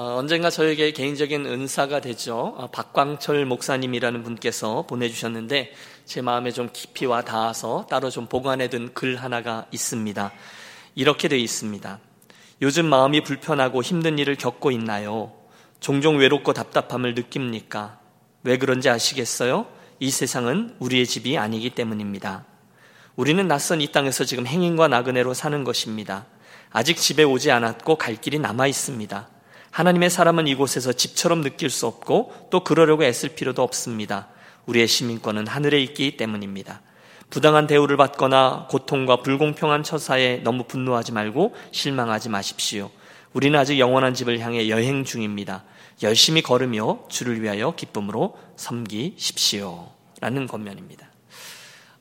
어, 언젠가 저에게 개인적인 은사가 되죠. 어, 박광철 목사님이라는 분께서 보내주셨는데 제 마음에 좀 깊이 와 닿아서 따로 좀 보관해둔 글 하나가 있습니다. 이렇게 되어 있습니다. 요즘 마음이 불편하고 힘든 일을 겪고 있나요? 종종 외롭고 답답함을 느낍니까? 왜 그런지 아시겠어요? 이 세상은 우리의 집이 아니기 때문입니다. 우리는 낯선 이 땅에서 지금 행인과 나그네로 사는 것입니다. 아직 집에 오지 않았고 갈 길이 남아 있습니다. 하나님의 사람은 이곳에서 집처럼 느낄 수 없고 또 그러려고 애쓸 필요도 없습니다. 우리의 시민권은 하늘에 있기 때문입니다. 부당한 대우를 받거나 고통과 불공평한 처사에 너무 분노하지 말고 실망하지 마십시오. 우리는 아직 영원한 집을 향해 여행 중입니다. 열심히 걸으며 주를 위하여 기쁨으로 섬기십시오. 라는 권면입니다.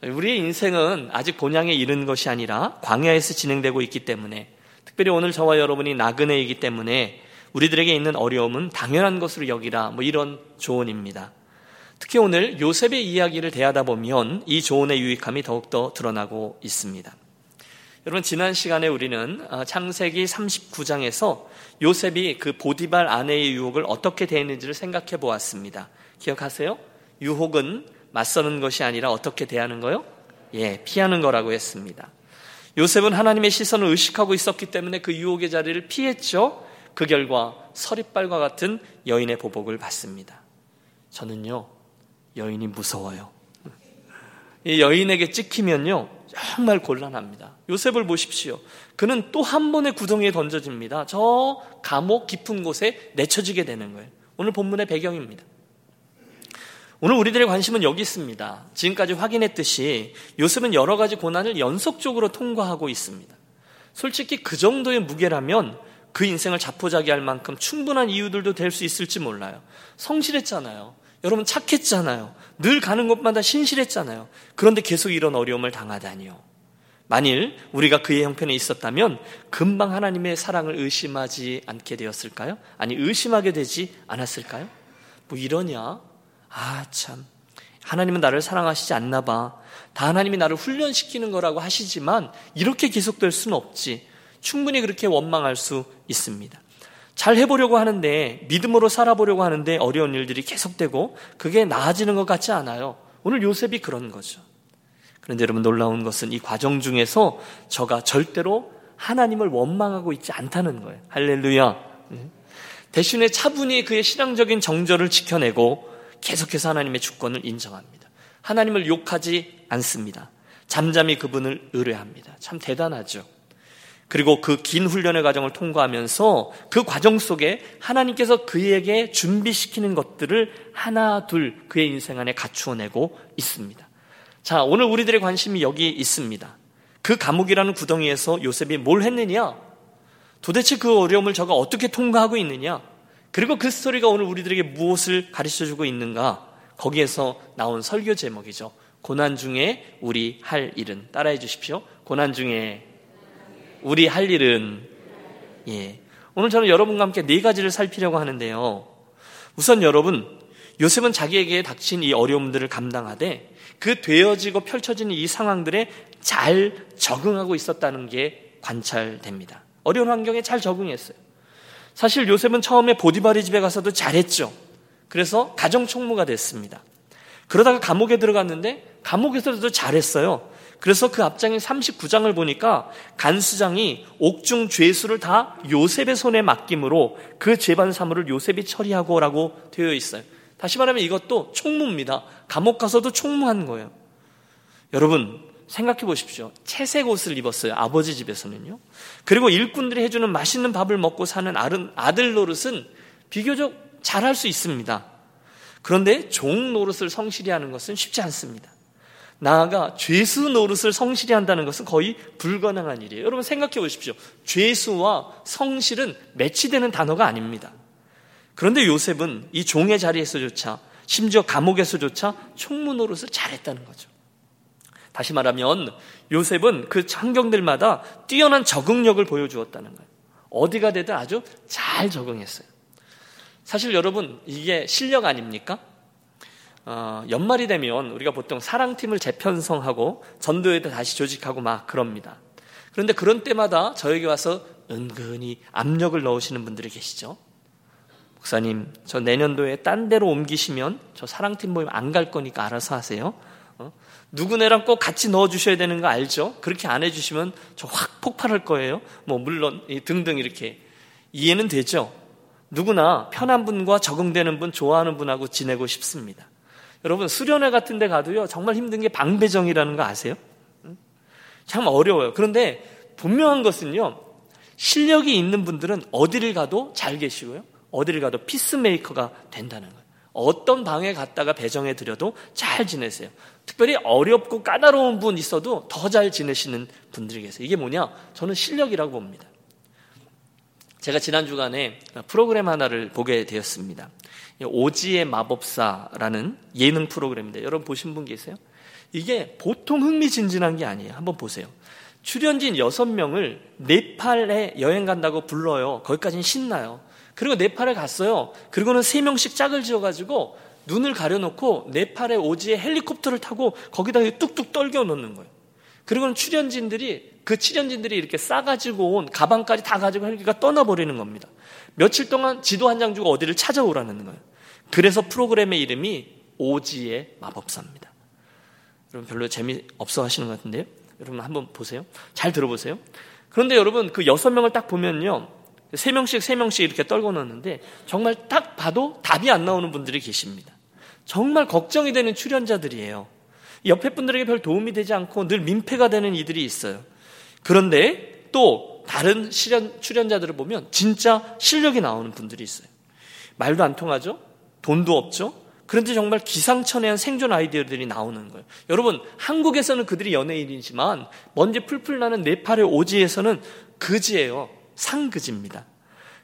우리의 인생은 아직 본향에 이른 것이 아니라 광야에서 진행되고 있기 때문에 특별히 오늘 저와 여러분이 나그네이기 때문에 우리들에게 있는 어려움은 당연한 것으로 여기라 뭐 이런 조언입니다. 특히 오늘 요셉의 이야기를 대하다 보면 이 조언의 유익함이 더욱더 드러나고 있습니다. 여러분 지난 시간에 우리는 아, 창세기 39장에서 요셉이 그 보디발 아내의 유혹을 어떻게 대했는지를 생각해 보았습니다. 기억하세요? 유혹은 맞서는 것이 아니라 어떻게 대하는 거요? 예, 피하는 거라고 했습니다. 요셉은 하나님의 시선을 의식하고 있었기 때문에 그 유혹의 자리를 피했죠. 그 결과 서리빨과 같은 여인의 보복을 받습니다. 저는요, 여인이 무서워요. 이 여인에게 찍히면요, 정말 곤란합니다. 요셉을 보십시오. 그는 또 한 번의 구덩이에 던져집니다. 저 감옥 깊은 곳에 내쳐지게 되는 거예요. 오늘 본문의 배경입니다. 오늘 우리들의 관심은 여기 있습니다. 지금까지 확인했듯이 요셉은 여러 가지 고난을 연속적으로 통과하고 있습니다. 솔직히 그 정도의 무게라면 그 인생을 자포자기할 만큼 충분한 이유들도 될 수 있을지 몰라요. 성실했잖아요. 여러분 착했잖아요. 늘 가는 곳마다 신실했잖아요. 그런데 계속 이런 어려움을 당하다니요. 만일 우리가 그의 형편에 있었다면 금방 하나님의 사랑을 의심하지 않게 되었을까요? 아니 의심하게 되지 않았을까요? 뭐 이러냐? 아 참. 하나님은 나를 사랑하시지 않나 봐. 다 하나님이 나를 훈련시키는 거라고 하시지만 이렇게 계속될 수는 없지. 충분히 그렇게 원망할 수 있습니다. 잘 해보려고 하는데, 믿음으로 살아보려고 하는데 어려운 일들이 계속되고, 그게 나아지는 것 같지 않아요. 오늘 요셉이 그런 거죠. 그런데 여러분 놀라운 것은 이 과정 중에서 저가 절대로 하나님을 원망하고 있지 않다는 거예요. 할렐루야. 네. 대신에 차분히 그의 신앙적인 정절을 지켜내고 계속해서 하나님의 주권을 인정합니다. 하나님을 욕하지 않습니다. 잠잠히 그분을 의뢰합니다. 참 대단하죠. 그리고 그 긴 훈련의 과정을 통과하면서 그 과정 속에 하나님께서 그에게 준비시키는 것들을 하나 둘 그의 인생 안에 갖추어내고 있습니다. 자, 오늘 우리들의 관심이 여기 있습니다. 그 감옥이라는 구덩이에서 요셉이 뭘 했느냐? 도대체 그 어려움을 저가 어떻게 통과하고 있느냐? 그리고 그 스토리가 오늘 우리들에게 무엇을 가르쳐 주고 있는가? 거기에서 나온 설교 제목이죠. 고난 중에 우리 할 일은 따라해 주십시오. 고난 중에 우리 할 일은 예. 오늘 저는 여러분과 함께 네 가지를 살피려고 하는데요. 우선 여러분, 요셉은 자기에게 닥친 이 어려움들을 감당하되 그 되어지고 펼쳐지는 이 상황들에 잘 적응하고 있었다는 게 관찰됩니다. 어려운 환경에 잘 적응했어요. 사실 요셉은 처음에 보디바리 집에 가서도 잘했죠. 그래서 가정 총무가 됐습니다. 그러다가 감옥에 들어갔는데 감옥에서도 잘했어요. 그래서 그 앞장인 39장을 보니까 간수장이 옥중 죄수를 다 요셉의 손에 맡김으로 그 재반 사물을 요셉이 처리하고라고 되어 있어요. 다시 말하면 이것도 총무입니다. 감옥 가서도 총무한 거예요. 여러분, 생각해 보십시오. 채색 옷을 입었어요. 아버지 집에서는요. 그리고 일꾼들이 해주는 맛있는 밥을 먹고 사는 아들 노릇은 비교적 잘할 수 있습니다. 그런데 종 노릇을 성실히 하는 것은 쉽지 않습니다. 나아가 죄수 노릇을 성실히 한다는 것은 거의 불가능한 일이에요. 여러분 생각해 보십시오. 죄수와 성실은 매치되는 단어가 아닙니다. 그런데 요셉은 이 종의 자리에서조차 심지어 감옥에서조차 총무 노릇을 잘했다는 거죠. 다시 말하면 요셉은 그 환경들마다 뛰어난 적응력을 보여주었다는 거예요. 어디가 되든 아주 잘 적응했어요. 사실 여러분 이게 실력 아닙니까? 어, 연말이 되면 우리가 보통 사랑팀을 재편성하고 전도회도 다시 조직하고 막 그럽니다. 그런데 그런 때마다 저에게 와서 은근히 압력을 넣으시는 분들이 계시죠. 목사님, 저 내년도에 딴 데로 옮기시면 저 사랑팀 모임 안 갈 거니까 알아서 하세요. 어? 누구네랑 꼭 같이 넣어주셔야 되는 거 알죠? 그렇게 안 해주시면 저 확 폭발할 거예요. 뭐, 물론, 등등 이렇게. 이해는 되죠? 누구나 편한 분과 적응되는 분, 좋아하는 분하고 지내고 싶습니다. 여러분, 수련회 같은 데 가도요, 정말 힘든 게 방배정이라는 거 아세요? 참 어려워요. 그런데 분명한 것은요, 실력이 있는 분들은 어디를 가도 잘 계시고요. 어디를 가도 피스메이커가 된다는 거예요. 어떤 방에 갔다가 배정해 드려도 잘 지내세요. 특별히 어렵고 까다로운 분 있어도 더 잘 지내시는 분들이 계세요. 이게 뭐냐? 저는 실력이라고 봅니다. 제가 지난 주간에 프로그램 하나를 보게 되었습니다. 오지의 마법사라는 예능 프로그램인데 여러분 보신 분 계세요? 이게 보통 흥미진진한 게 아니에요. 한번 보세요. 출연진 6명을 네팔에 여행 간다고 불러요. 거기까지는 신나요. 그리고 네팔에 갔어요. 그리고는 3명씩 짝을 지어가지고 눈을 가려놓고 네팔의 오지에 헬리콥터를 타고 거기다 뚝뚝 떨겨 놓는 거예요. 그리고는 출연진들이 그 출연진들이 이렇게 싸가지고 온 가방까지 다 가지고 헬기가 떠나버리는 겁니다. 며칠 동안 지도 한 장 주고 어디를 찾아오라는 거예요. 그래서 프로그램의 이름이 오지의 마법사입니다. 여러분 별로 재미없어 하시는 것 같은데요? 여러분 한번 보세요. 잘 들어보세요. 그런데 여러분 그 여섯 명을 딱 보면요. 세 명씩 세 명씩 이렇게 떨궈 놓는데 정말 딱 봐도 답이 안 나오는 분들이 계십니다. 정말 걱정이 되는 출연자들이에요. 옆에 분들에게 별 도움이 되지 않고 늘 민폐가 되는 이들이 있어요. 그런데 또 다른 출연자들을 보면 진짜 실력이 나오는 분들이 있어요. 말도 안 통하죠? 돈도 없죠? 그런데 정말 기상천외한 생존 아이디어들이 나오는 거예요. 여러분, 한국에서는 그들이 연예인이지만 먼지 풀풀 나는 네팔의 오지에서는 그지예요. 상그지입니다.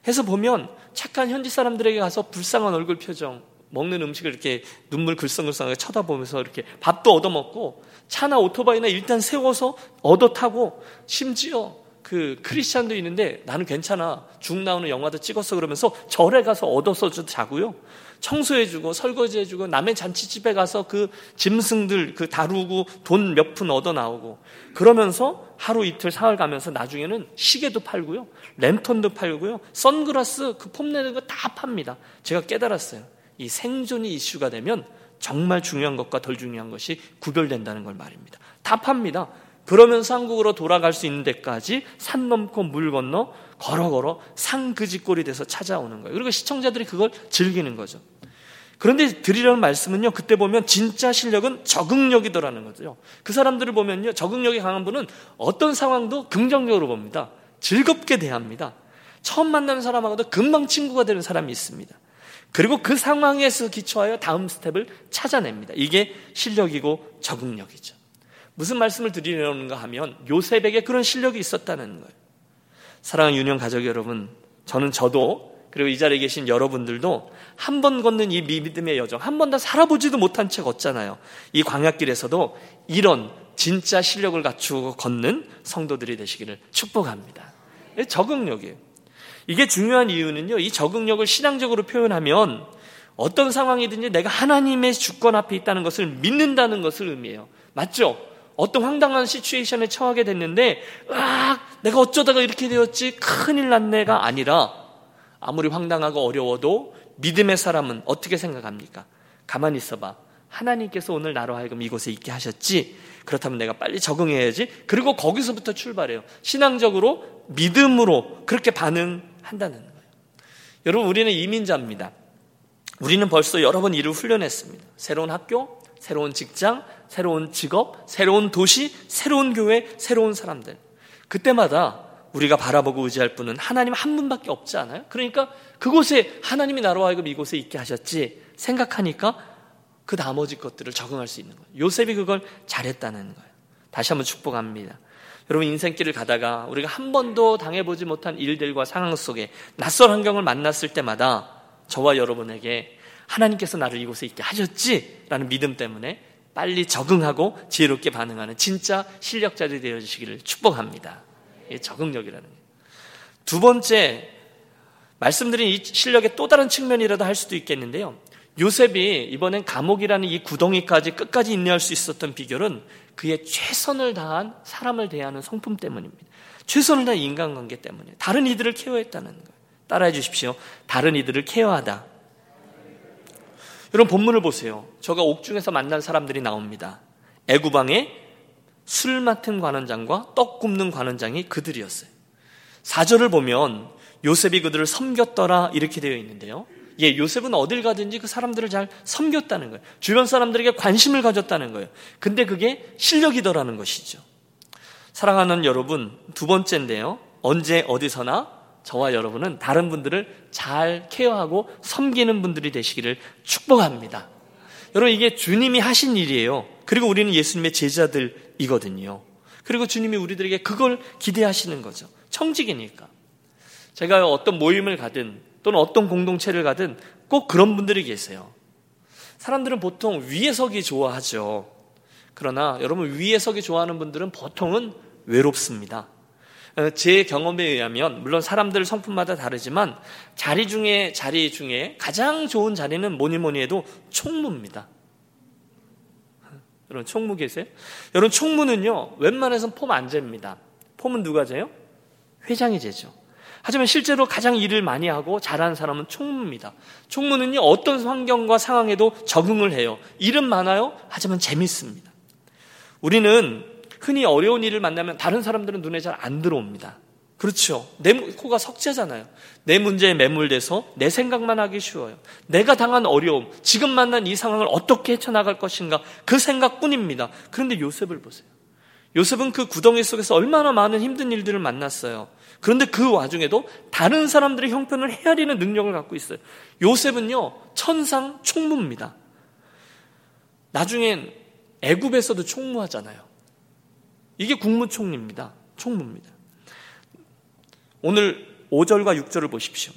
해서 보면 착한 현지 사람들에게 가서 불쌍한 얼굴 표정, 먹는 음식을 이렇게 눈물 글썽글썽하게 쳐다보면서 이렇게 밥도 얻어먹고 차나 오토바이나 일단 세워서 얻어 타고 심지어 그 크리스찬도 있는데 나는 괜찮아. 죽 나오는 영화도 찍었어 그러면서 절에 가서 얻어서 자고요. 청소해주고 설거지해주고 남의 잔치집에 가서 그 짐승들 그 다루고 돈 몇 푼 얻어 나오고 그러면서 하루 이틀 사흘 가면서 나중에는 시계도 팔고요. 랜턴도 팔고요. 선글라스 그 폼내는 거 다 팝니다. 제가 깨달았어요. 이 생존이 이슈가 되면 정말 중요한 것과 덜 중요한 것이 구별된다는 걸 말입니다. 다 팝니다. 그러면서 한국으로 돌아갈 수 있는 데까지 산 넘고 물 건너 걸어 걸어 상그지꼴이 돼서 찾아오는 거예요. 그리고 시청자들이 그걸 즐기는 거죠. 그런데 드리려는 말씀은요, 그때 보면 진짜 실력은 적응력이더라는 거죠. 그 사람들을 보면요, 적응력이 강한 분은 어떤 상황도 긍정적으로 봅니다. 즐겁게 대합니다. 처음 만나는 사람하고도 금방 친구가 되는 사람이 있습니다. 그리고 그 상황에서 기초하여 다음 스텝을 찾아냅니다. 이게 실력이고 적응력이죠. 무슨 말씀을 드리려는가 하면 요셉에게 그런 실력이 있었다는 거예요. 사랑하는 유년 가족 여러분, 저는 저도 그리고 이 자리에 계신 여러분들도 한 번 걷는 이 믿음의 여정, 한번다 살아보지도 못한 채 걷잖아요. 이 광약길에서도 이런 진짜 실력을 갖추고 걷는 성도들이 되시기를 축복합니다. 적응력이에요. 이게 중요한 이유는요, 이 적응력을 신앙적으로 표현하면 어떤 상황이든지 내가 하나님의 주권 앞에 있다는 것을 믿는다는 것을 의미해요. 맞죠? 어떤 황당한 시츄에이션에 처하게 됐는데, 아, 내가 어쩌다가 이렇게 되었지? 큰일 났네가 아니라, 아무리 황당하고 어려워도 믿음의 사람은 어떻게 생각합니까? 가만히 있어봐. 하나님께서 오늘 나로 하여금 이곳에 있게 하셨지? 그렇다면 내가 빨리 적응해야지? 그리고 거기서부터 출발해요. 신앙적으로, 믿음으로 그렇게 반응한다는 거예요. 여러분, 우리는 이민자입니다. 우리는 벌써 여러 번 일을 훈련했습니다. 새로운 학교, 새로운 직장, 새로운 직업, 새로운 도시, 새로운 교회, 새로운 사람들. 그때마다 우리가 바라보고 의지할 분은 하나님 한 분밖에 없지 않아요? 그러니까 그곳에 하나님이 나로 하여금 이곳에 있게 하셨지 생각하니까 그 나머지 것들을 적응할 수 있는 거예요. 요셉이 그걸 잘했다는 거예요. 다시 한번 축복합니다. 여러분 인생길을 가다가 우리가 한 번도 당해보지 못한 일들과 상황 속에 낯선 환경을 만났을 때마다 저와 여러분에게 하나님께서 나를 이곳에 있게 하셨지라는 믿음 때문에 빨리 적응하고 지혜롭게 반응하는 진짜 실력자들이 되어주시기를 축복합니다. 적응력이라는. 두 번째, 말씀드린 이 실력의 또 다른 측면이라도 할 수도 있겠는데요. 요셉이 이번엔 감옥이라는 이 구덩이까지 끝까지 인내할 수 있었던 비결은 그의 최선을 다한 사람을 대하는 성품 때문입니다. 최선을 다한 인간관계 때문에 다른 이들을 케어했다는 거예요. 따라해 주십시오. 다른 이들을 케어하다. 여러분 본문을 보세요. 저가 옥중에서 만난 사람들이 나옵니다. 애구방에 술 맡은 관원장과 떡 굽는 관원장이 그들이었어요. 사절을 보면 요셉이 그들을 섬겼더라 이렇게 되어 있는데요. 예, 요셉은 어딜 가든지 그 사람들을 잘 섬겼다는 거예요. 주변 사람들에게 관심을 가졌다는 거예요. 근데 그게 실력이더라는 것이죠. 사랑하는 여러분, 두 번째인데요. 언제 어디서나 저와 여러분은 다른 분들을 잘 케어하고 섬기는 분들이 되시기를 축복합니다. 여러분, 이게 주님이 하신 일이에요. 그리고 우리는 예수님의 제자들이거든요. 그리고 주님이 우리들에게 그걸 기대하시는 거죠. 청직이니까. 제가 어떤 모임을 가든 또는 어떤 공동체를 가든 꼭 그런 분들이 계세요. 사람들은 보통 위에 서기 좋아하죠. 그러나 여러분 위에 서기 좋아하는 분들은 보통은 외롭습니다. 어, 제 경험에 의하면 물론 사람들 성품마다 다르지만 자리 중에 자리 중에 가장 좋은 자리는 뭐니 뭐니 해도 총무입니다. 여러분 총무 계세요? 여러분 총무는요 웬만해선 폼 안 잽니다. 폼은 누가 재요? 회장이 재죠. 하지만 실제로 가장 일을 많이 하고 잘하는 사람은 총무입니다. 총무는요, 어떤 환경과 상황에도 적응을 해요. 일은 많아요. 하지만 재밌습니다. 우리는 흔히 어려운 일을 만나면 다른 사람들은 눈에 잘 안 들어옵니다. 그렇죠. 내 코가 석재잖아요. 내 문제에 매몰돼서 내 생각만 하기 쉬워요. 내가 당한 어려움, 지금 만난 이 상황을 어떻게 헤쳐나갈 것인가 그 생각뿐입니다. 그런데 요셉을 보세요. 요셉은 그 구덩이 속에서 얼마나 많은 힘든 일들을 만났어요. 그런데 그 와중에도 다른 사람들의 형편을 헤아리는 능력을 갖고 있어요. 요셉은요, 천상 총무입니다. 나중엔 애굽에서도 총무하잖아요. 이게 국무총리입니다. 총무입니다. 오늘 5절과 6절을 보십시오.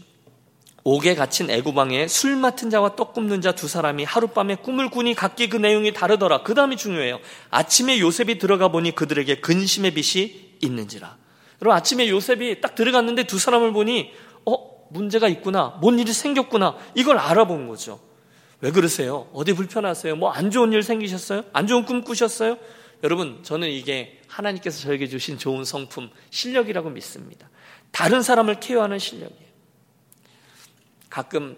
옥에 갇힌 애구방에 술 맡은 자와 떡 굽는 자 두 사람이 하룻밤에 꿈을 꾸니 각기 그 내용이 다르더라. 그 다음이 중요해요. 아침에 요셉이 들어가 보니 그들에게 근심의 빛이 있는지라. 여러분 아침에 요셉이 딱 들어갔는데 두 사람을 보니 어 문제가 있구나. 뭔 일이 생겼구나. 이걸 알아본 거죠. 왜 그러세요? 어디 불편하세요? 뭐 안 좋은 일 생기셨어요? 안 좋은 꿈 꾸셨어요? 여러분 저는 이게 하나님께서 저에게 주신 좋은 성품 실력이라고 믿습니다. 다른 사람을 케어하는 실력이에요. 가끔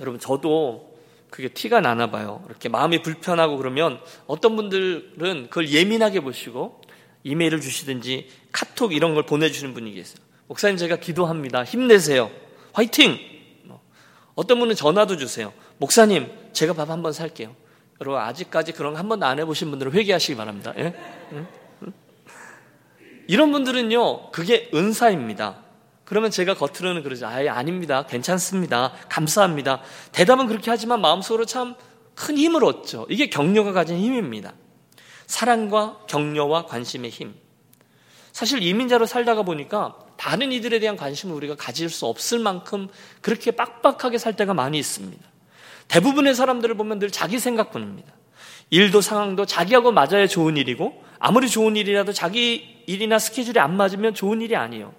여러분 저도 그게 티가 나나 봐요. 이렇게 마음이 불편하고 그러면 어떤 분들은 그걸 예민하게 보시고 이메일을 주시든지 카톡 이런 걸 보내주시는 분이 계세요. 목사님 제가 기도합니다. 힘내세요. 화이팅! 뭐. 어떤 분은 전화도 주세요. 목사님 제가 밥 한 번 살게요. 여러분 아직까지 그런 거 한 번도 안 해보신 분들은 회개하시기 바랍니다. 예? 응? 응? 이런 분들은요 그게 은사입니다. 그러면 제가 겉으로는 그러죠. 아예 아닙니다. 괜찮습니다. 감사합니다. 대답은 그렇게 하지만 마음속으로 참 큰 힘을 얻죠. 이게 격려가 가진 힘입니다. 사랑과 격려와 관심의 힘. 사실 이민자로 살다가 보니까 다른 이들에 대한 관심을 우리가 가질 수 없을 만큼 그렇게 빡빡하게 살 때가 많이 있습니다. 대부분의 사람들을 보면 늘 자기 생각뿐입니다. 일도 상황도 자기하고 맞아야 좋은 일이고 아무리 좋은 일이라도 자기 일이나 스케줄이 안 맞으면 좋은 일이 아니에요.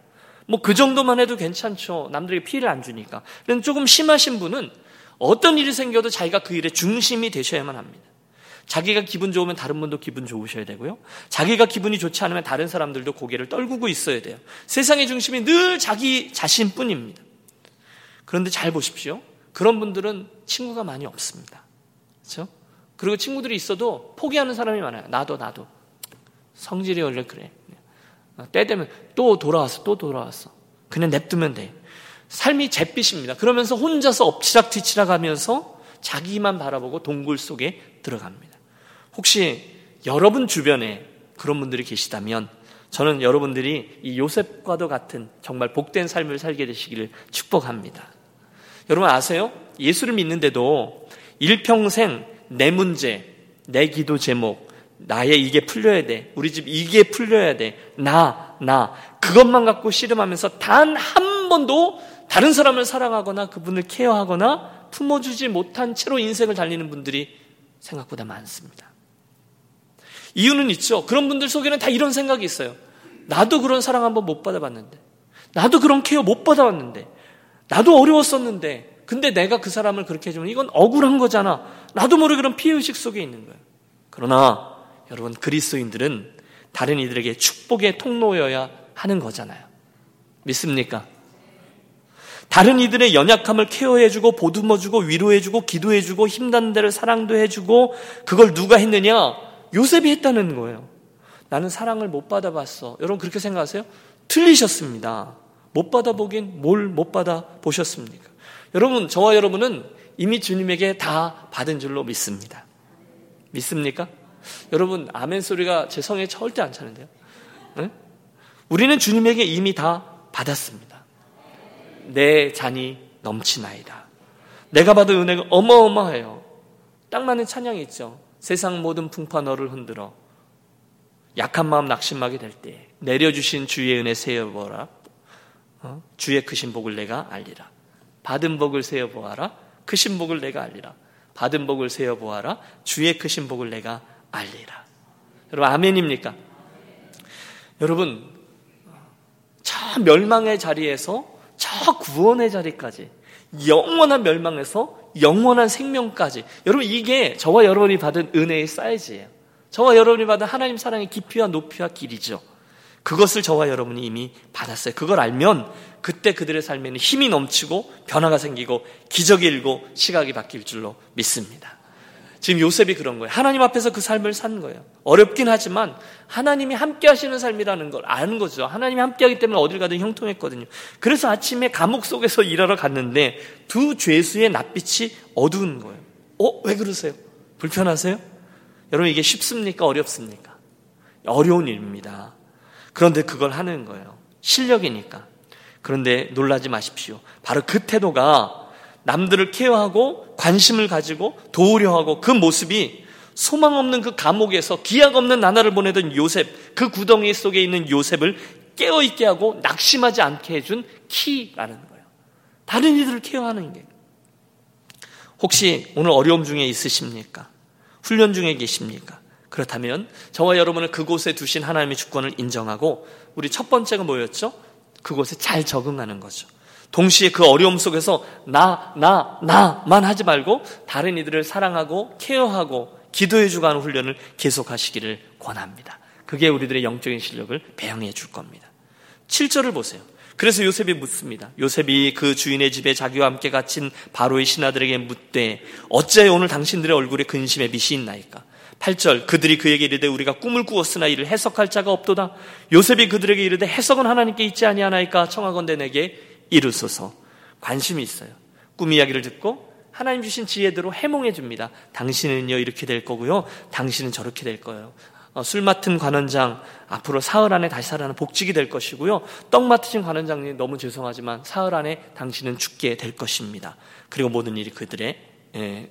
뭐 그 정도만 해도 괜찮죠. 남들에게 피해를 안 주니까. 그런데 조금 심하신 분은 어떤 일이 생겨도 자기가 그 일의 중심이 되셔야만 합니다. 자기가 기분 좋으면 다른 분도 기분 좋으셔야 되고요. 자기가 기분이 좋지 않으면 다른 사람들도 고개를 떨구고 있어야 돼요. 세상의 중심이 늘 자기 자신뿐입니다. 그런데 잘 보십시오. 그런 분들은 친구가 많이 없습니다. 그렇죠? 그리고 친구들이 있어도 포기하는 사람이 많아요. 나도 나도. 성질이 원래 그래. 어, 때 되면 또 돌아왔어, 또 돌아왔어. 그냥 냅두면 돼. 삶이 잿빛입니다. 그러면서 혼자서 엎치락뒤치락 하면서 자기만 바라보고 동굴 속에 들어갑니다. 혹시 여러분 주변에 그런 분들이 계시다면 저는 여러분들이 이 요셉과도 같은 정말 복된 삶을 살게 되시기를 축복합니다. 여러분 아세요? 예수를 믿는데도 일평생 내 문제, 내 기도 제목, 나의 이게 풀려야 돼. 우리 집 이게 풀려야 돼. 나, 나. 그것만 갖고 씨름하면서 단 한 번도 다른 사람을 사랑하거나 그분을 케어하거나 품어주지 못한 채로 인생을 달리는 분들이 생각보다 많습니다. 이유는 있죠. 그런 분들 속에는 다 이런 생각이 있어요. 나도 그런 사랑 한번 못 받아봤는데. 나도 그런 케어 못 받아봤는데. 나도 어려웠었는데. 근데 내가 그 사람을 그렇게 해주면 이건 억울한 거잖아. 나도 모르게 그런 피해의식 속에 있는 거예요. 그러나 여러분 그리스도인들은 다른 이들에게 축복의 통로여야 하는 거잖아요. 믿습니까? 다른 이들의 연약함을 케어해주고 보듬어주고 위로해주고 기도해주고 힘닿는 데를 사랑도 해주고 그걸 누가 했느냐? 요셉이 했다는 거예요. 나는 사랑을 못 받아봤어. 여러분 그렇게 생각하세요? 틀리셨습니다. 못 받아보긴 뭘 못 받아보셨습니까? 여러분, 저와 여러분은 이미 주님에게 다 받은 줄로 믿습니다. 믿습니까? 여러분, 아멘 소리가 제 성에 절대 안 차는데요. 네? 우리는 주님에게 이미 다 받았습니다. 내 잔이 넘치나이다. 내가 받은 은혜가 어마어마해요. 딱 맞는 찬양이 있죠. 세상 모든 풍파 너를 흔들어. 약한 마음 낙심하게 될 때 내려주신 주의 은혜 세어보라. 어? 주의 크신 복을 내가 알리라. 받은 복을 세어보아라. 크신 복을 내가 알리라. 받은 복을 세어보아라. 주의 크신 복을 내가 알리라. 여러분 아멘입니까? 여러분 저 멸망의 자리에서 저 구원의 자리까지 영원한 멸망에서 영원한 생명까지 여러분 이게 저와 여러분이 받은 은혜의 사이즈예요. 저와 여러분이 받은 하나님 사랑의 깊이와 높이와 길이죠. 그것을 저와 여러분이 이미 받았어요. 그걸 알면 그때 그들의 삶에는 힘이 넘치고 변화가 생기고 기적이 일고 시각이 바뀔 줄로 믿습니다. 지금 요셉이 그런 거예요. 하나님 앞에서 그 삶을 산 거예요. 어렵긴 하지만 하나님이 함께 하시는 삶이라는 걸 아는 거죠. 하나님이 함께 하기 때문에 어딜 가든 형통했거든요. 그래서 아침에 감옥 속에서 일하러 갔는데 두 죄수의 낯빛이 어두운 거예요. 어? 왜 그러세요? 불편하세요? 여러분 이게 쉽습니까? 어렵습니까? 어려운 일입니다. 그런데 그걸 하는 거예요. 실력이니까. 그런데 놀라지 마십시오. 바로 그 태도가 남들을 케어하고 관심을 가지고 도우려 하고 그 모습이 소망 없는 그 감옥에서 기약 없는 나날을 보내던 요셉, 그 구덩이 속에 있는 요셉을 깨어있게 하고 낙심하지 않게 해준 키라는 거예요. 다른 이들을 케어하는 게. 혹시 오늘 어려움 중에 있으십니까? 훈련 중에 계십니까? 그렇다면 저와 여러분을 그곳에 두신 하나님의 주권을 인정하고 우리 첫 번째가 뭐였죠? 그곳에 잘 적응하는 거죠. 동시에 그 어려움 속에서 나, 나, 나만 하지 말고 다른 이들을 사랑하고 케어하고 기도해주고 하는 훈련을 계속하시기를 권합니다. 그게 우리들의 영적인 실력을 배양해 줄 겁니다. 7절을 보세요. 그래서 요셉이 묻습니다. 요셉이 그 주인의 집에 자기와 함께 갇힌 바로의 신하들에게 묻되 어째 오늘 당신들의 얼굴에 근심의 빛이 있나이까? 8절 그들이 그에게 이르되 우리가 꿈을 꾸었으나 이를 해석할 자가 없도다. 요셉이 그들에게 이르되 해석은 하나님께 있지 아니하나이까 청하건대 내게 이루소서 관심이 있어요. 꿈 이야기를 듣고 하나님 주신 지혜대로 해몽해 줍니다. 당신은요 이렇게 될 거고요. 당신은 저렇게 될 거예요. 어, 술 맡은 관원장 앞으로 사흘 안에 다시 살아나는 복직이 될 것이고요. 떡 맡으신 관원장님 너무 죄송하지만 사흘 안에 당신은 죽게 될 것입니다. 그리고 모든 일이 그들의 예,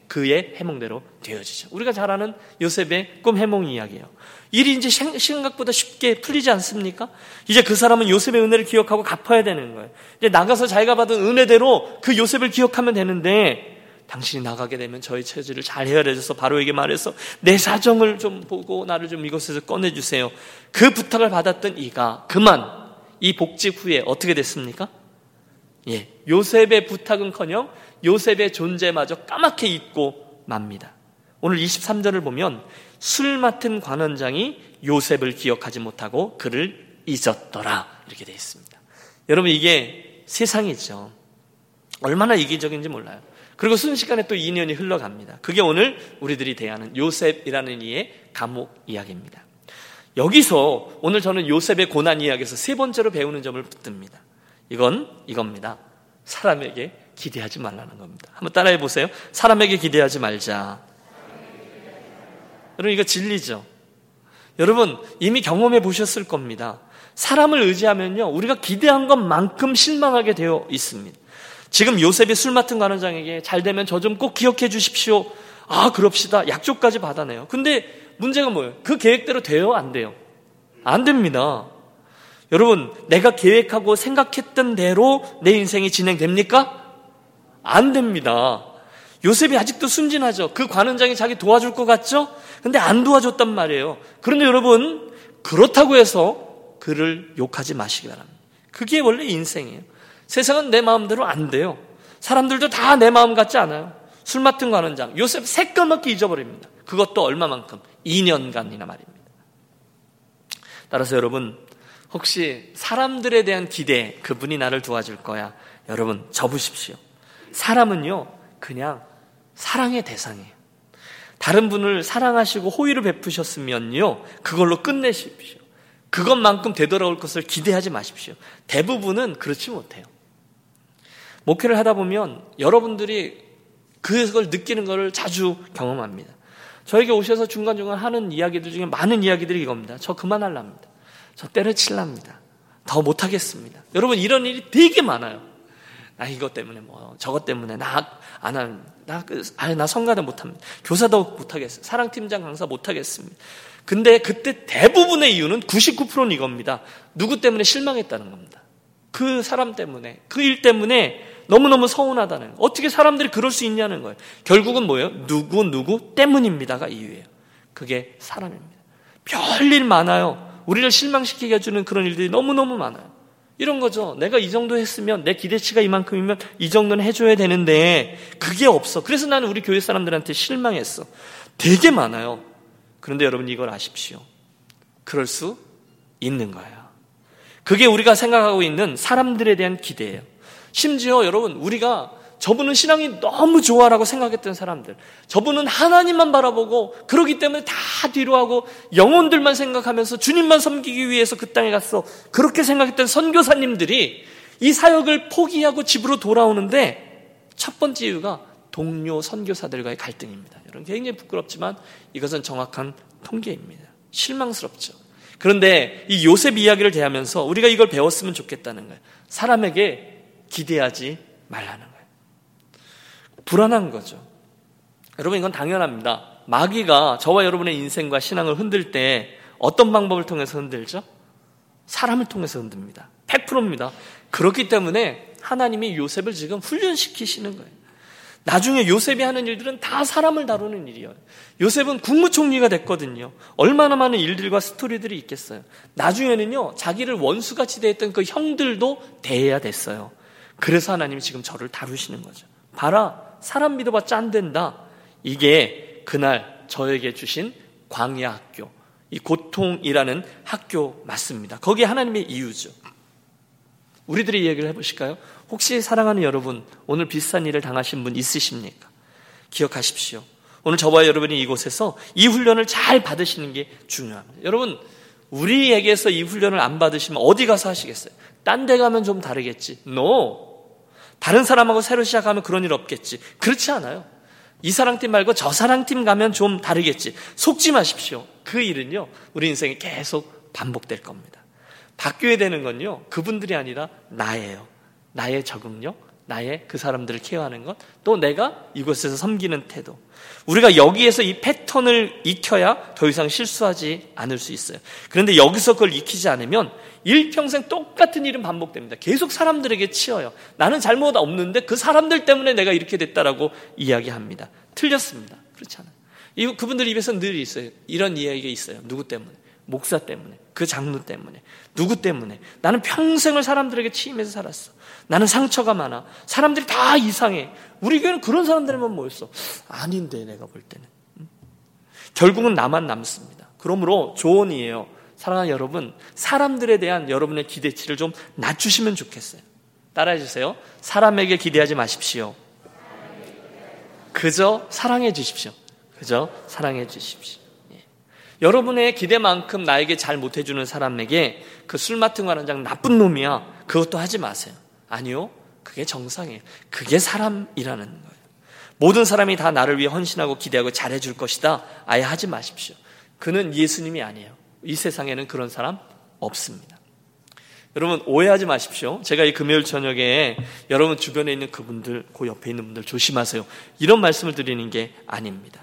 그의 해몽대로 되어지죠. 우리가 잘 아는 요셉의 꿈 해몽 이야기예요. 일이 이제 생각보다 쉽게 풀리지 않습니까? 이제 그 사람은 요셉의 은혜를 기억하고 갚아야 되는 거예요. 이제 나가서 자기가 받은 은혜대로 그 요셉을 기억하면 되는데 당신이 나가게 되면 저희 처지를 잘 헤아려줘서 바로에게 말해서 내 사정을 좀 보고 나를 좀 이곳에서 꺼내주세요. 그 부탁을 받았던 이가 그만 이 복직 후에 어떻게 됐습니까? 예, 요셉의 부탁은커녕 요셉의 존재마저 까맣게 잊고 맙니다. 오늘 23절을 보면 술 맡은 관원장이 요셉을 기억하지 못하고 그를 잊었더라. 이렇게 되어 있습니다. 여러분, 이게 세상이죠. 얼마나 이기적인지 몰라요. 그리고 순식간에 또 2년이 흘러갑니다. 그게 오늘 우리들이 대하는 요셉이라는 이의 감옥 이야기입니다. 여기서 오늘 저는 요셉의 고난 이야기에서 세 번째로 배우는 점을 붙듭니다. 이건 이겁니다. 사람에게 기대하지 말라는 겁니다. 한번 따라해 보세요. 사람에게 기대하지 말자. 여러분, 이거 진리죠? 여러분, 이미 경험해 보셨을 겁니다. 사람을 의지하면요, 우리가 기대한 것만큼 실망하게 되어 있습니다. 지금 요셉이 술 맡은 관원장에게 잘 되면 저 좀 꼭 기억해 주십시오. 아, 그럽시다. 약조까지 받아내요. 근데 문제가 뭐예요? 그 계획대로 돼요? 안 돼요? 안 됩니다. 여러분, 내가 계획하고 생각했던 대로 내 인생이 진행됩니까? 안 됩니다. 요셉이 아직도 순진하죠. 그 관원장이 자기 도와줄 것 같죠? 근데 안 도와줬단 말이에요. 그런데 여러분, 그렇다고 해서 그를 욕하지 마시기 바랍니다. 그게 원래 인생이에요. 세상은 내 마음대로 안 돼요. 사람들도 다 내 마음 같지 않아요. 술 맡은 관원장, 요셉 새까맣게 잊어버립니다. 그것도 얼마만큼? 2년간이나 말입니다. 따라서 여러분, 혹시 사람들에 대한 기대, 그분이 나를 도와줄 거야. 여러분, 접으십시오. 사람은요, 그냥 사랑의 대상이에요. 다른 분을 사랑하시고 호의를 베푸셨으면요, 그걸로 끝내십시오. 그것만큼 되돌아올 것을 기대하지 마십시오. 대부분은 그렇지 못해요. 목회를 하다 보면 여러분들이 그걸 느끼는 것을 자주 경험합니다. 저에게 오셔서 중간중간 하는 이야기들 중에 많은 이야기들이 이겁니다. 저 그만할랍니다. 저 때려칠랍니다. 더 못하겠습니다. 여러분 이런 일이 되게 많아요. 나 이것 때문에 뭐 저것 때문에 나안 합니다. 나, 그, 나 성가대 못합니다. 교사도 못하겠어요. 사랑팀장 강사 못하겠습니다. 근데 그때 대부분의 이유는 99%는 이겁니다. 누구 때문에 실망했다는 겁니다. 그 사람 때문에, 그 일 때문에 너무너무 서운하다는 거예요. 어떻게 사람들이 그럴 수 있냐는 거예요. 결국은 뭐예요? 누구 누구 때문입니다가 이유예요. 그게 사람입니다. 별일 많아요. 우리를 실망시키게 해주는 그런 일들이 너무너무 많아요. 이런 거죠. 내가 이 정도 했으면 내 기대치가 이만큼이면 이 정도는 해줘야 되는데 그게 없어. 그래서 나는 우리 교회 사람들한테 실망했어. 되게 많아요. 그런데 여러분 이걸 아십시오. 그럴 수 있는 거예요. 그게 우리가 생각하고 있는 사람들에 대한 기대예요. 심지어 여러분 우리가 저분은 신앙이 너무 좋아라고 생각했던 사람들, 저분은 하나님만 바라보고 그러기 때문에 다 뒤로 하고 영혼들만 생각하면서 주님만 섬기기 위해서 그 땅에 갔어. 그렇게 생각했던 선교사님들이 이 사역을 포기하고 집으로 돌아오는데 첫 번째 이유가 동료 선교사들과의 갈등입니다. 여러분 굉장히 부끄럽지만 이것은 정확한 통계입니다. 실망스럽죠. 그런데 이 요셉 이야기를 대하면서 우리가 이걸 배웠으면 좋겠다는 거예요. 사람에게 기대하지 말라는 거예요. 불안한 거죠. 여러분, 이건 당연합니다. 마귀가 저와 여러분의 인생과 신앙을 흔들 때 어떤 방법을 통해서 흔들죠? 사람을 통해서 흔듭니다. 100%입니다. 그렇기 때문에 하나님이 요셉을 지금 훈련시키시는 거예요. 나중에 요셉이 하는 일들은 다 사람을 다루는 일이에요. 요셉은 국무총리가 됐거든요. 얼마나 많은 일들과 스토리들이 있겠어요. 나중에는요, 자기를 원수같이 대했던 그 형들도 대해야 됐어요. 그래서 하나님이 지금 저를 다루시는 거죠. 봐라, 사람 믿어봤자 안 된다. 이게 그날 저에게 주신 광야 학교, 이 고통이라는 학교 맞습니다. 거기에 하나님의 이유죠. 우리들이 얘기를 해보실까요? 혹시 사랑하는 여러분, 오늘 비슷한 일을 당하신 분 있으십니까? 기억하십시오. 오늘 저와 여러분이 이곳에서 이 훈련을 잘 받으시는 게 중요합니다. 여러분, 우리에게서 이 훈련을 안 받으시면 어디 가서 하시겠어요? 딴 데 가면 좀 다르겠지. No. 다른 사람하고 새로 시작하면 그런 일 없겠지. 그렇지 않아요. 이 사랑팀 말고 저 사랑팀 가면 좀 다르겠지. 속지 마십시오. 그 일은요, 우리 인생에 계속 반복될 겁니다. 바뀌어야 되는 건요, 그분들이 아니라 나예요. 나의 적응력, 나의 그 사람들을 케어하는 것, 또 내가 이곳에서 섬기는 태도. 우리가 여기에서 이 패턴을 익혀야 더 이상 실수하지 않을 수 있어요. 그런데 여기서 그걸 익히지 않으면 일평생 똑같은 일은 반복됩니다. 계속 사람들에게 치여요. 나는 잘못 없는데 그 사람들 때문에 내가 이렇게 됐다라고 이야기합니다. 틀렸습니다. 그렇지 않아요. 이, 그분들 입에서 늘 있어요. 이런 이야기가 있어요. 누구 때문에? 목사 때문에. 그 장로 때문에. 누구 때문에? 나는 평생을 사람들에게 치임해서 살았어. 나는 상처가 많아. 사람들이 다 이상해. 우리 교회는 그런 사람들만 모였어. 아닌데, 내가 볼 때는. 결국은 나만 남습니다. 그러므로 조언이에요. 사랑하는 여러분, 사람들에 대한 여러분의 기대치를 좀 낮추시면 좋겠어요. 따라해 주세요. 사람에게 기대하지 마십시오. 그저 사랑해 주십시오. 그저 사랑해 주십시오. 예. 여러분의 기대만큼 나에게 잘 못해주는 사람에게 그 술 맡은 관원장 나쁜 놈이야. 그것도 하지 마세요. 아니요. 그게 정상이에요. 그게 사람이라는 거예요. 모든 사람이 다 나를 위해 헌신하고 기대하고 잘해줄 것이다. 아예 하지 마십시오. 그는 예수님이 아니에요. 이 세상에는 그런 사람 없습니다. 여러분 오해하지 마십시오. 제가 이 금요일 저녁에 여러분 주변에 있는 그분들, 그 옆에 있는 분들 조심하세요. 이런 말씀을 드리는 게 아닙니다.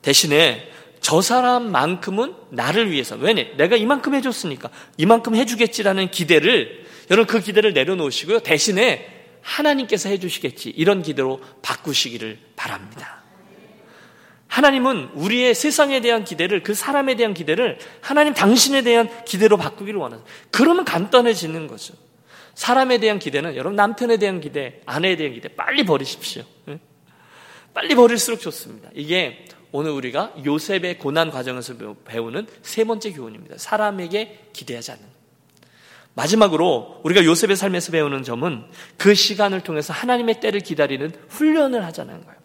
대신에 저 사람만큼은 나를 위해서 왜냐 내가 이만큼 해줬으니까 이만큼 해주겠지라는 기대를 여러분 그 기대를 내려놓으시고요. 대신에 하나님께서 해주시겠지 이런 기대로 바꾸시기를 바랍니다. 하나님은 우리의 세상에 대한 기대를 그 사람에 대한 기대를 하나님 당신에 대한 기대로 바꾸기를 원하세요. 그러면 간단해지는 거죠. 사람에 대한 기대는 여러분 남편에 대한 기대, 아내에 대한 기대 빨리 버리십시오. 빨리 버릴수록 좋습니다. 이게 오늘 우리가 요셉의 고난 과정에서 배우는 세 번째 교훈입니다. 사람에게 기대하지 않는. 마지막으로 우리가 요셉의 삶에서 배우는 점은 그 시간을 통해서 하나님의 때를 기다리는 훈련을 하자는 거예요.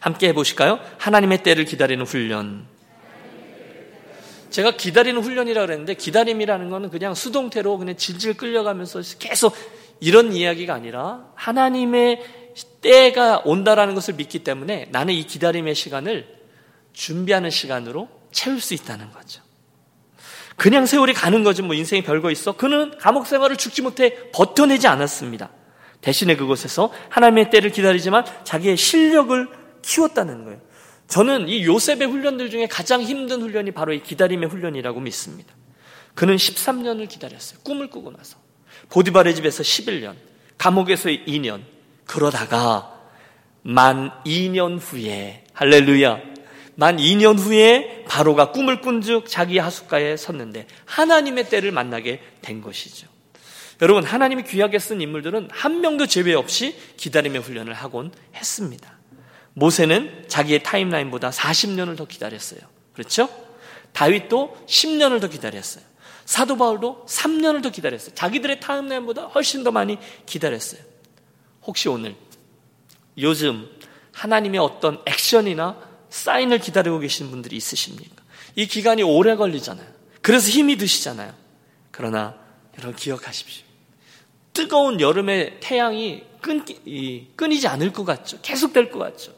함께 해보실까요? 하나님의 때를 기다리는 훈련. 제가 기다리는 훈련이라 그랬는데 기다림이라는 거는 그냥 수동태로 그냥 질질 끌려가면서 계속 이런 이야기가 아니라 하나님의 때가 온다라는 것을 믿기 때문에 나는 이 기다림의 시간을 준비하는 시간으로 채울 수 있다는 거죠. 그냥 세월이 가는 거지 뭐 인생이 별거 있어. 그는 감옥 생활을 죽지 못해 버텨내지 않았습니다. 대신에 그곳에서 하나님의 때를 기다리지만 자기의 실력을 키웠다는 거예요. 저는 이 요셉의 훈련들 중에 가장 힘든 훈련이 바로 이 기다림의 훈련이라고 믿습니다. 그는 13년을 기다렸어요. 꿈을 꾸고 나서. 보디발의 집에서 11년, 감옥에서 2년, 그러다가 만 2년 후에, 할렐루야, 만 2년 후에 바로가 꿈을 꾼즉 자기 하숫가에 섰는데 하나님의 때를 만나게 된 것이죠. 여러분, 하나님이 귀하게 쓴 인물들은 한 명도 제외 없이 기다림의 훈련을 하곤 했습니다. 모세는 자기의 타임라인보다 40년을 더 기다렸어요. 그렇죠? 다윗도 10년을 더 기다렸어요. 사도 바울도 3년을 더 기다렸어요. 자기들의 타임라인보다 훨씬 더 많이 기다렸어요. 혹시 오늘 요즘 하나님의 어떤 액션이나 사인을 기다리고 계신 분들이 있으십니까? 이 기간이 오래 걸리잖아요. 그래서 힘이 드시잖아요. 그러나 여러분 기억하십시오. 뜨거운 여름의 태양이 끊기, 끊이지 않을 것 같죠. 계속 될 것 같죠.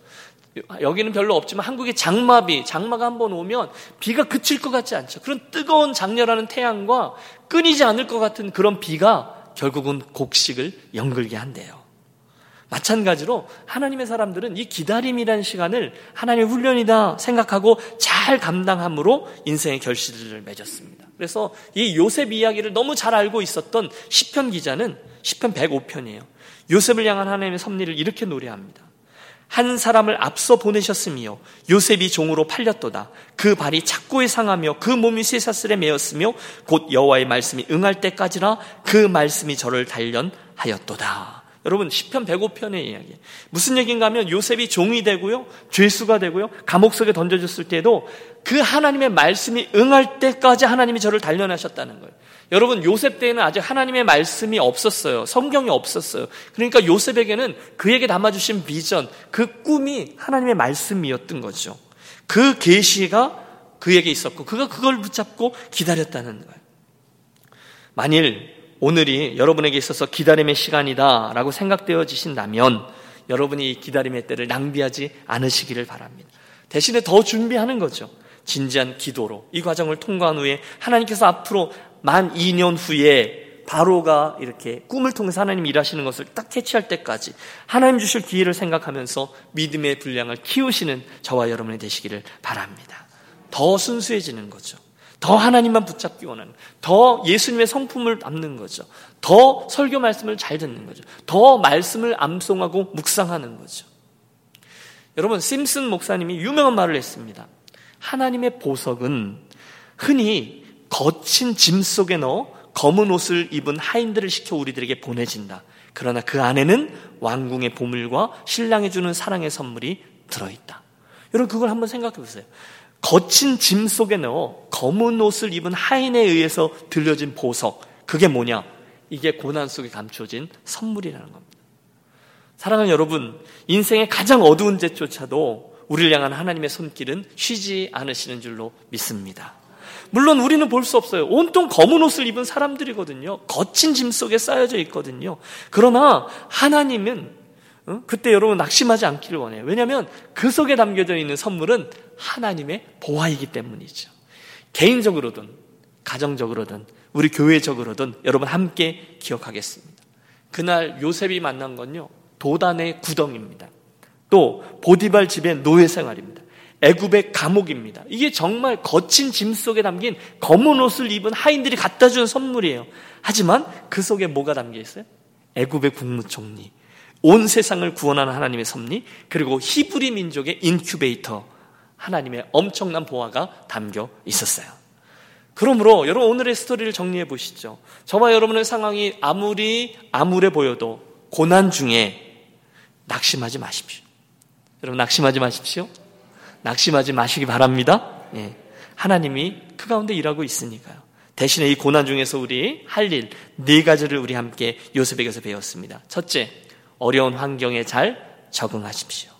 여기는 별로 없지만 한국의 장마비, 장마가 한번 오면 비가 그칠 것 같지 않죠. 그런 뜨거운 장렬하는 태양과 끊이지 않을 것 같은 그런 비가 결국은 곡식을 연글게 한대요. 마찬가지로 하나님의 사람들은 이 기다림이라는 시간을 하나님의 훈련이다 생각하고 잘 감당함으로 인생의 결실을 맺었습니다. 그래서 이 요셉 이야기를 너무 잘 알고 있었던 시편 기자는 시편 105편이에요. 요셉을 향한 하나님의 섭리를 이렇게 노래합니다. 한 사람을 앞서 보내셨으며 요셉이 종으로 팔렸도다. 그 발이 착고에 상하며 그 몸이 쇠사슬에 매였으며 곧 여호와의 말씀이 응할 때까지나 그 말씀이 저를 단련하였도다. 여러분 10편 105편의 이야기. 무슨 얘기인가 하면 요셉이 종이 되고요. 죄수가 되고요. 감옥 속에 던져졌을 때도 그 하나님의 말씀이 응할 때까지 하나님이 저를 단련하셨다는 거예요. 여러분 요셉 때에는 아직 하나님의 말씀이 없었어요. 성경이 없었어요. 그러니까 요셉에게는 그에게 담아 주신 비전, 그 꿈이 하나님의 말씀이었던 거죠. 그 계시가 그에게 있었고 그가 그걸 붙잡고 기다렸다는 거예요. 만일 오늘이 여러분에게 있어서 기다림의 시간이다라고 생각되어지신다면 여러분이 이 기다림의 때를 낭비하지 않으시기를 바랍니다. 대신에 더 준비하는 거죠. 진지한 기도로 이 과정을 통과한 후에 하나님께서 앞으로 만 2년 후에 바로가 이렇게 꿈을 통해서 하나님 일하시는 것을 딱 캐치할 때까지 하나님 주실 기회를 생각하면서 믿음의 분량을 키우시는 저와 여러분이 되시기를 바랍니다. 더 순수해지는 거죠. 더 하나님만 붙잡기 원하는, 더 예수님의 성품을 담는 거죠. 더 설교 말씀을 잘 듣는 거죠. 더 말씀을 암송하고 묵상하는 거죠. 여러분, 심슨 목사님이 유명한 말을 했습니다. 하나님의 보석은 흔히 거친 짐 속에 넣어 검은 옷을 입은 하인들을 시켜 우리들에게 보내진다. 그러나 그 안에는 왕궁의 보물과 신랑이 주는 사랑의 선물이 들어있다. 여러분, 그걸 한번 생각해 보세요. 거친 짐 속에 넣어 검은 옷을 입은 하인에 의해서 들려진 보석. 그게 뭐냐? 이게 고난 속에 감춰진 선물이라는 겁니다. 사랑하는 여러분, 인생의 가장 어두운 제조차도 우리를 향한 하나님의 손길은 쉬지 않으시는 줄로 믿습니다. 물론 우리는 볼 수 없어요. 온통 검은 옷을 입은 사람들이거든요. 거친 짐 속에 쌓여져 있거든요. 그러나 하나님은 그때 여러분 낙심하지 않기를 원해요. 왜냐하면 그 속에 담겨져 있는 선물은 하나님의 보화이기 때문이죠. 개인적으로든 가정적으로든 우리 교회적으로든 여러분 함께 기억하겠습니다. 그날 요셉이 만난 건요 도단의 구덩입니다. 또 보디발 집의 노예 생활입니다. 애굽의 감옥입니다. 이게 정말 거친 짐 속에 담긴 검은 옷을 입은 하인들이 갖다 준 선물이에요. 하지만 그 속에 뭐가 담겨 있어요? 애굽의 국무총리, 온 세상을 구원하는 하나님의 섭리, 그리고 히브리 민족의 인큐베이터, 하나님의 엄청난 보화가 담겨 있었어요. 그러므로 여러분 오늘의 스토리를 정리해 보시죠. 저와 여러분의 상황이 아무리 암울해 보여도 고난 중에 낙심하지 마십시오. 여러분 낙심하지 마십시오. 낙심하지 마시기 바랍니다. 예. 하나님이 그 가운데 일하고 있으니까요. 대신에 이 고난 중에서 우리 할 일 네 가지를 우리 함께 요셉에게서 배웠습니다. 첫째, 어려운 환경에 잘 적응하십시오.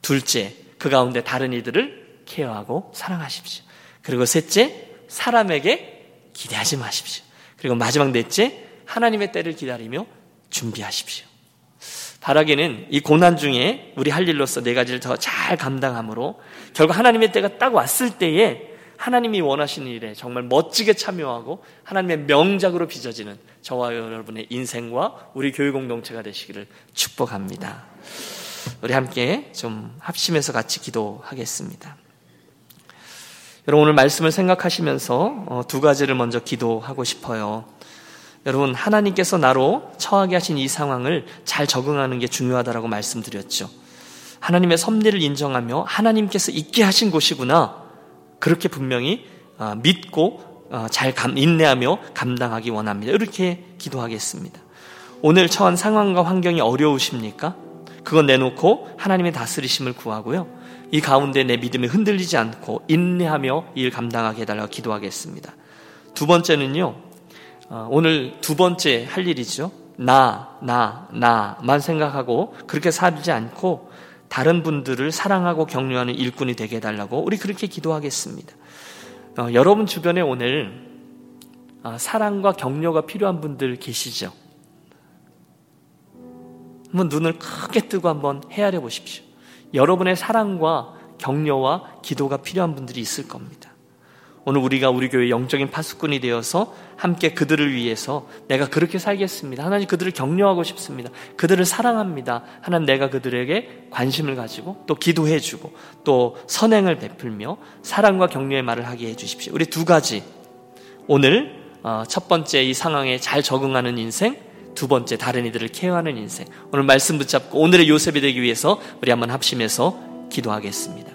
둘째, 그 가운데 다른 이들을 케어하고 사랑하십시오. 그리고 셋째, 사람에게 기대하지 마십시오. 그리고 마지막 넷째, 하나님의 때를 기다리며 준비하십시오. 바라기는 이 고난 중에 우리 할 일로서 네 가지를 더 잘 감당함으로 결국 하나님의 때가 딱 왔을 때에 하나님이 원하시는 일에 정말 멋지게 참여하고 하나님의 명작으로 빚어지는 저와 여러분의 인생과 우리 교회 공동체가 되시기를 축복합니다. 우리 함께 좀 합심해서 같이 기도하겠습니다. 여러분 오늘 말씀을 생각하시면서 어, 두 가지를 먼저 기도하고 싶어요. 여러분 하나님께서 나로 처하게 하신 이 상황을 잘 적응하는 게 중요하다라고 말씀드렸죠. 하나님의 섭리를 인정하며 하나님께서 있게 하신 곳이구나. 그렇게 분명히 아, 믿고 아, 잘 인내하며 감당하기 원합니다. 이렇게 기도하겠습니다. 오늘 처한 상황과 환경이 어려우십니까? 그건 내놓고 하나님의 다스리심을 구하고요. 이 가운데 내 믿음이 흔들리지 않고 인내하며 일 감당하게 해달라고 기도하겠습니다. 두 번째는요. 아, 오늘 두 번째 할 일이죠. 나, 나, 나만 생각하고 그렇게 살지 않고 다른 분들을 사랑하고 격려하는 일꾼이 되게 해달라고 우리 그렇게 기도하겠습니다. 어, 여러분 주변에 오늘 어, 사랑과 격려가 필요한 분들 계시죠? 한번 눈을 크게 뜨고 한번 헤아려 보십시오. 여러분의 사랑과 격려와 기도가 필요한 분들이 있을 겁니다. 오늘 우리가 우리 교회 영적인 파수꾼이 되어서 함께 그들을 위해서 내가 그렇게 살겠습니다. 하나님 그들을 격려하고 싶습니다. 그들을 사랑합니다. 하나님 내가 그들에게 관심을 가지고 또 기도해 주고 또 선행을 베풀며 사랑과 격려의 말을 하게 해 주십시오. 우리 두 가지. 오늘 어, 첫 번째 이 상황에 잘 적응하는 인생, 두 번째 다른 이들을 케어하는 인생. 오늘 말씀 붙잡고 오늘의 요셉이 되기 위해서 우리 한번 합심해서 기도하겠습니다.